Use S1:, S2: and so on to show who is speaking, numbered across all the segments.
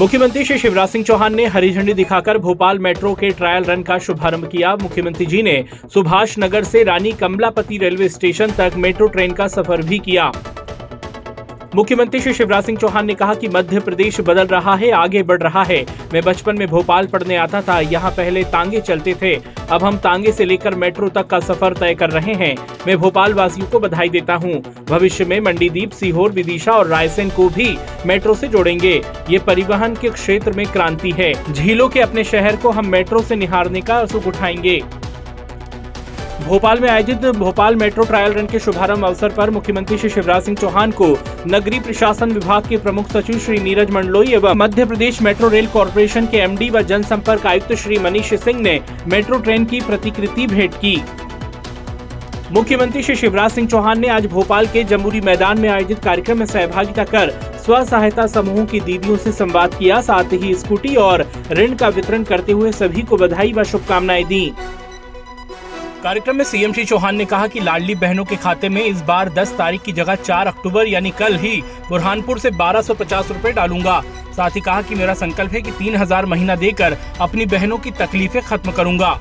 S1: मुख्यमंत्री श्री शिवराज सिंह चौहान ने हरी झंडी दिखाकर भोपाल मेट्रो के ट्रायल रन का शुभारंभ किया। मुख्यमंत्री जी ने सुभाष नगर से रानी कमलापति रेलवे स्टेशन तक मेट्रो ट्रेन का सफ़र भी किया। मुख्यमंत्री श्री शिवराज सिंह चौहान ने कहा कि मध्य प्रदेश बदल रहा है, आगे बढ़ रहा है। मैं बचपन में भोपाल पढ़ने आता था, यहाँ पहले तांगे चलते थे। अब हम तांगे से लेकर मेट्रो तक का सफ़र तय कर रहे हैं। मैं भोपाल वासियों को बधाई देता हूँ। भविष्य में मंडीदीप, सीहोर, विदिशा और रायसेन को भी मेट्रो से जोड़ेंगे। ये परिवहन के क्षेत्र में क्रांति है। झीलों के अपने शहर को हम मेट्रो से निहारने का सुख उठाएँगे। भोपाल में आयोजित भोपाल मेट्रो ट्रायल रन के शुभारंभ अवसर पर मुख्यमंत्री श्री शिवराज सिंह चौहान को नगरीय प्रशासन विभाग के प्रमुख सचिव श्री नीरज मंडलोई एवं Madhya Pradesh metro rail corporation के एमडी व जनसंपर्क आयुक्त श्री मनीष सिंह ने मेट्रो ट्रेन की प्रतिकृति भेंट की। मुख्यमंत्री श्री शिवराज सिंह चौहान ने आज भोपाल के जमुरी मैदान में आयोजित कार्यक्रम में सहभागिता कर स्व सहायता समूहों की दीदियों से संवाद किया, साथ ही स्कूटी और ऋण का वितरण करते हुए सभी को बधाई व शुभकामनाएँ दी। कार्यक्रम में सीएम श्री चौहान ने कहा कि लाडली बहनों के खाते में इस बार 10 तारीख की जगह 4 अक्टूबर यानी कल ही बुरहानपुर से बारह सौ रुपए डालूँगा। साथ ही कहा कि मेरा संकल्प है कि 3000 महीना देकर अपनी बहनों की तकलीफें खत्म करूँगा।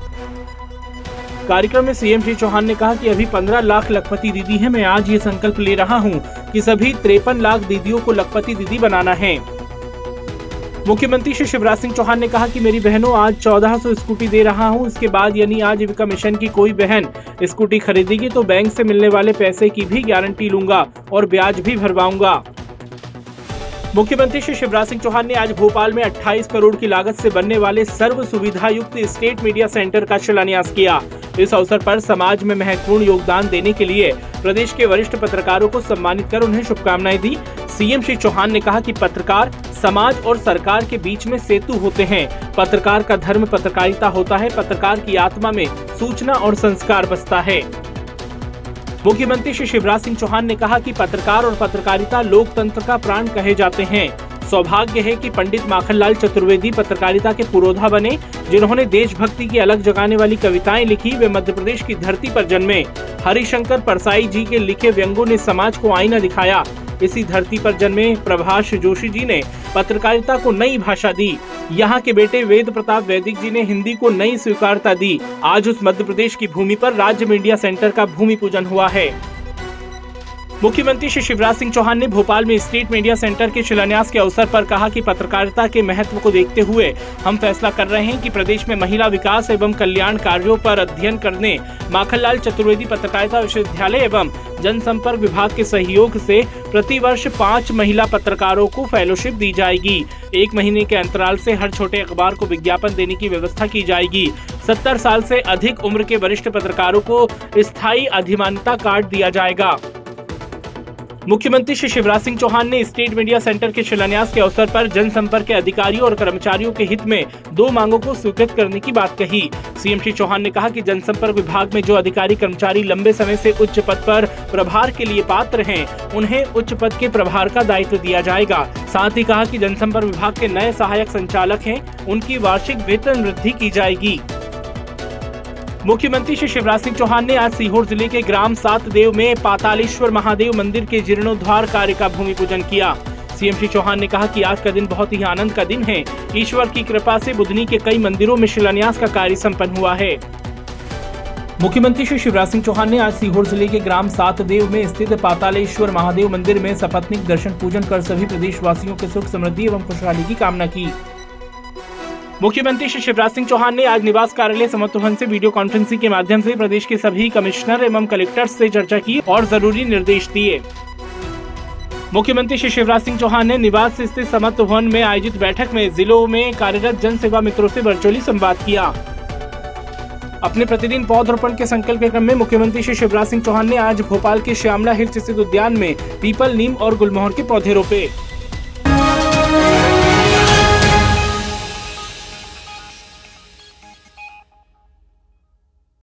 S1: कार्यक्रम में सीएम श्री चौहान ने कहा कि अभी 15 लाख लखपति दीदी हैं, मैं आज ये संकल्प ले रहा हूँ कि सभी तिरपन लाख दीदियों को लखपति दीदी बनाना है। मुख्यमंत्री श्री शिवराज सिंह चौहान ने कहा कि मेरी बहनों, आज 1400 स्कूटी दे रहा हूँ। इसके बाद यानी आजीविका मिशन की कोई बहन स्कूटी खरीदेगी तो बैंक से मिलने वाले पैसे की भी गारंटी लूँगा और ब्याज भी भरवाऊँगा। मुख्यमंत्री श्री शिवराज सिंह चौहान ने आज भोपाल में 28 करोड़ की लागत से बनने वाले सर्व सुविधा युक्त स्टेट मीडिया सेंटर का शिलान्यास किया। इस अवसर पर समाज में महत्वपूर्ण योगदान देने के लिए प्रदेश के वरिष्ठ पत्रकारों को सम्मानित कर उन्हें शुभकामनाएँ दी। सीएम श्री चौहान ने कहा कि पत्रकार समाज और सरकार के बीच में सेतु होते हैं। पत्रकार का धर्म पत्रकारिता होता है, पत्रकार की आत्मा में सूचना और संस्कार बसता है। मुख्यमंत्री श्री शिवराज सिंह चौहान ने कहा कि पत्रकार और पत्रकारिता लोकतंत्र का प्राण कहे जाते हैं। सौभाग्य है कि पंडित माखनलाल चतुर्वेदी पत्रकारिता के पुरोधा बने, जिन्होंने देशभक्ति की अलग जगाने वाली कविताएँ लिखी, वे मध्य प्रदेश की धरती पर जन्मे। हरिशंकर परसाई जी के लिखे व्यंगों ने समाज को आईना दिखाया। इसी धरती पर जन्मे प्रभाष जोशी जी ने पत्रकारिता को नई भाषा दी। यहाँ के बेटे वेद प्रताप वैदिक जी ने हिंदी को नई स्वीकारता दी। आज उस मध्य प्रदेश की भूमि पर राज्य मीडिया सेंटर का भूमि पूजन हुआ है। मुख्यमंत्री श्री शिवराज सिंह चौहान ने भोपाल में स्टेट मीडिया सेंटर के शिलान्यास के अवसर पर कहा कि पत्रकारिता के महत्व को देखते हुए हम फैसला कर रहे हैं कि प्रदेश में महिला विकास एवं कल्याण कार्यों पर अध्ययन करने, माखनलाल चतुर्वेदी पत्रकारिता विश्वविद्यालय एवं जनसंपर्क विभाग के सहयोग से प्रति वर्ष पाँच महिला पत्रकारों को फेलोशिप दी जाएगी। एक महीने के अंतराल से हर छोटे अखबार को विज्ञापन देने की व्यवस्था की जाएगी। सत्तर साल से अधिक उम्र के वरिष्ठ पत्रकारों को स्थायी अधिमानता कार्ड दिया जाएगा। मुख्यमंत्री श्री शिवराज सिंह चौहान ने स्टेट मीडिया सेंटर के शिलान्यास के अवसर पर जनसंपर्क के अधिकारियों और कर्मचारियों के हित में दो मांगों को स्वीकृत करने की बात कही। सीएम श्री चौहान ने कहा कि जनसंपर्क विभाग में जो अधिकारी कर्मचारी लंबे समय से उच्च पद पर प्रभार के लिए पात्र हैं, उन्हें उच्च पद के प्रभार का दायित्व दिया जाएगा। साथ ही कहा कि जनसंपर्क विभाग के नए सहायक संचालक हैं, उनकी वार्षिक वेतन वृद्धि की जाएगी। मुख्यमंत्री श्री शिवराज सिंह चौहान ने आज सीहोर ज़िले के ग्राम सात देव में पातालेश्वर महादेव मंदिर के जीर्णोद्वार कार्य का भूमि पूजन किया। सीएम श्री चौहान ने कहा कि आज का दिन बहुत ही आनंद का दिन है। ईश्वर की कृपा से बुधनी के कई मंदिरों में शिलान्यास का कार्य संपन्न हुआ है। मुख्यमंत्री श्री शिवराज सिंह चौहान ने आज सीहोर ज़िले के ग्राम सात देव में स्थित पातालेश्वर महादेव मंदिर में सपत्निक दर्शन पूजन कर सभी प्रदेशवासियों के सुख समृद्धि एवं खुशहाली की कामना की। मुख्यमंत्री श्री शिवराज सिंह चौहान ने आज निवास कार्यालय समर्थवन से वीडियो कॉन्फ्रेंसिंग के माध्यम से प्रदेश के सभी कमिश्नर एवं कलेक्टर्स से चर्चा की और ज़रूरी निर्देश दिए। मुख्यमंत्री श्री शिवराज सिंह चौहान ने निवास स्थित समत्व भवन में आयोजित बैठक में जिलों में कार्यरत जन सेवा मित्रों से वर्चुअली संवाद किया। अपने प्रतिदिन पौधरोपण के संकल्प के क्रम में मुख्यमंत्री श्री शिवराज सिंह चौहान ने आज भोपाल के श्यामला हिल्स स्थित उद्यान में पीपल नीम और गुलमोहर के पौधे रोपे।